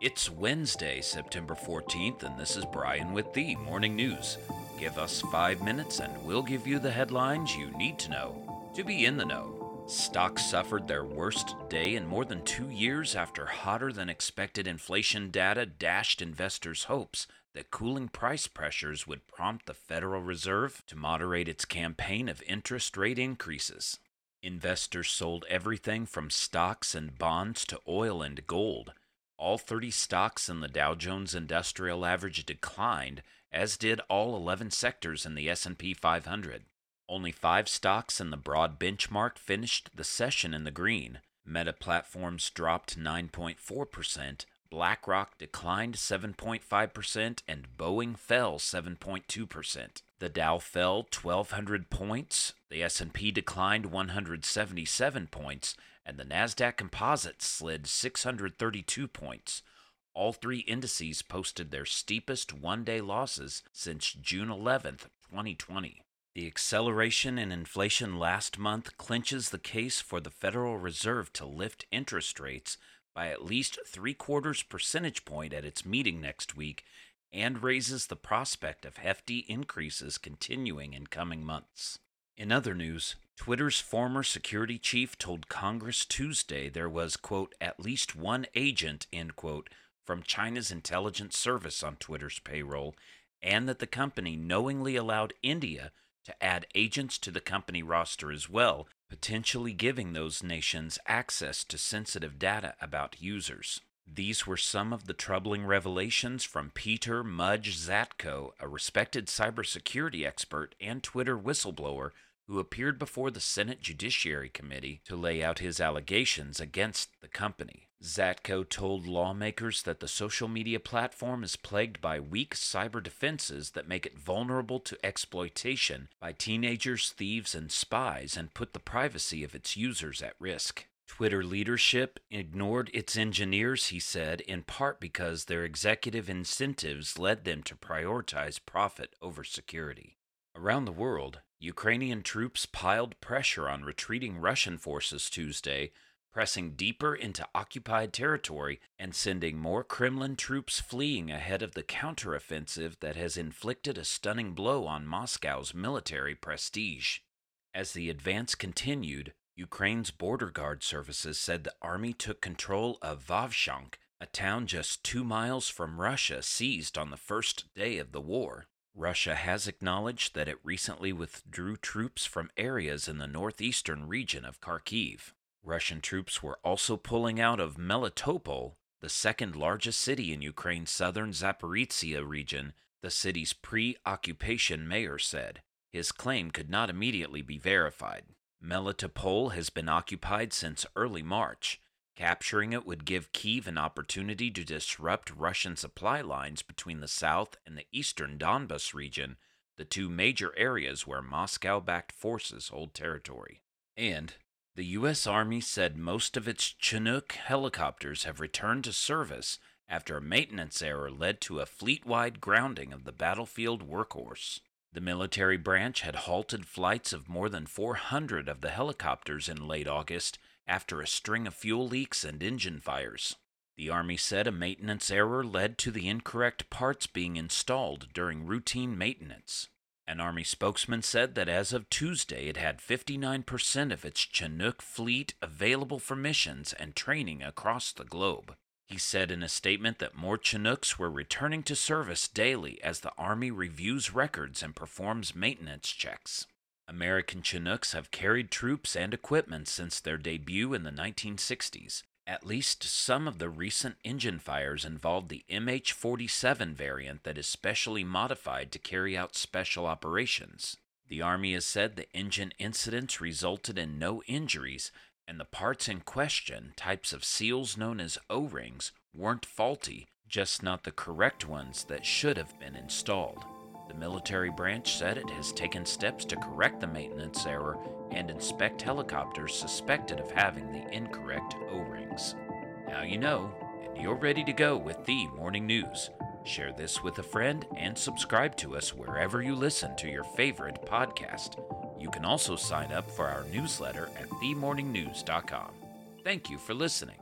It's Wednesday, September 14th, and this is Brian with the Morning News. Give us five minutes and we'll give you the headlines you need to know to be in the know. Stocks suffered their worst day in more than two years after hotter than expected inflation data dashed investors' hopes that cooling price pressures would prompt the Federal Reserve to moderate its campaign of interest rate increases. Investors sold everything from stocks and bonds to oil and gold all 30 stocks in the Dow Jones Industrial Average declined, as did all 11 sectors in the S&P 500. Only 5 stocks in the broad benchmark finished the session in the green. Meta Platforms dropped 9.4%, BlackRock declined 7.5%, and Boeing fell 7.2%. The Dow fell 1200 points, the S&P declined 177 points, and the Nasdaq Composite slid 632 points. All three indices posted their steepest one-day losses since June 11, 2020. The acceleration in inflation last month clinches the case for the Federal Reserve to lift interest rates by at least three quarters percentage point at its meeting next week and raises the prospect of hefty increases continuing in coming months. In other news, Twitter's former security chief told Congress Tuesday there was, quote, at least one agent, end quote, from China's intelligence service on Twitter's payroll, and that the company knowingly allowed India to add agents to the company roster as well, potentially giving those nations access to sensitive data about users. These were some of the troubling revelations from Peter Mudge Zatko, a respected cybersecurity expert and Twitter whistleblower who appeared before the Senate Judiciary Committee to lay out his allegations against the company. Zatko told lawmakers that the social media platform is plagued by weak cyber defenses that make it vulnerable to exploitation by teenagers, thieves, and spies and put the privacy of its users at risk. Twitter leadership ignored its engineers, he said, in part because their executive incentives led them to prioritize profit over security. Around the world, Ukrainian troops piled pressure on retreating Russian forces Tuesday, pressing deeper into occupied territory and sending more Kremlin troops fleeing ahead of the counteroffensive that has inflicted a stunning blow on Moscow's military prestige. As the advance continued, Ukraine's border guard services said the army took control of Vovchansk, a town just two miles from Russia seized on the first day of the war. Russia has acknowledged that it recently withdrew troops from areas in the northeastern region of Kharkiv. Russian troops were also pulling out of Melitopol, the second largest city in Ukraine's southern Zaporizhia region, the city's pre occupation mayor said. His claim could not immediately be verified. Melitopol has been occupied since early March. Capturing it would give Kiev an opportunity to disrupt Russian supply lines between the south and the eastern Donbas region, the two major areas where Moscow backed forces hold territory. And the U.S. Army said most of its Chinook helicopters have returned to service after a maintenance error led to a fleet wide grounding of the battlefield workhorse. The military branch had halted flights of more than 400 of the helicopters in late August after a string of fuel leaks and engine fires. The Army said a maintenance error led to the incorrect parts being installed during routine maintenance. An Army spokesman said that as of Tuesday, it had 59% of its Chinook fleet available for missions and training across the globe. He said in a statement that more Chinooks were returning to service daily as the Army reviews records and performs maintenance checks. American Chinooks have carried troops and equipment since their debut in the 1960s. At least some of the recent engine fires involved the MH 47 variant that is specially modified to carry out special operations. The Army has said the engine incidents resulted in no injuries and the parts in question, types of seals known as O rings, weren't faulty, just not the correct ones that should have been installed. The military branch said it has taken steps to correct the maintenance error and inspect helicopters suspected of having the incorrect O rings. Now you know, and you're ready to go with the morning news. Share this with a friend and subscribe to us wherever you listen to your favorite podcast. You can also sign up for our newsletter at themorningnews.com. Thank you for listening.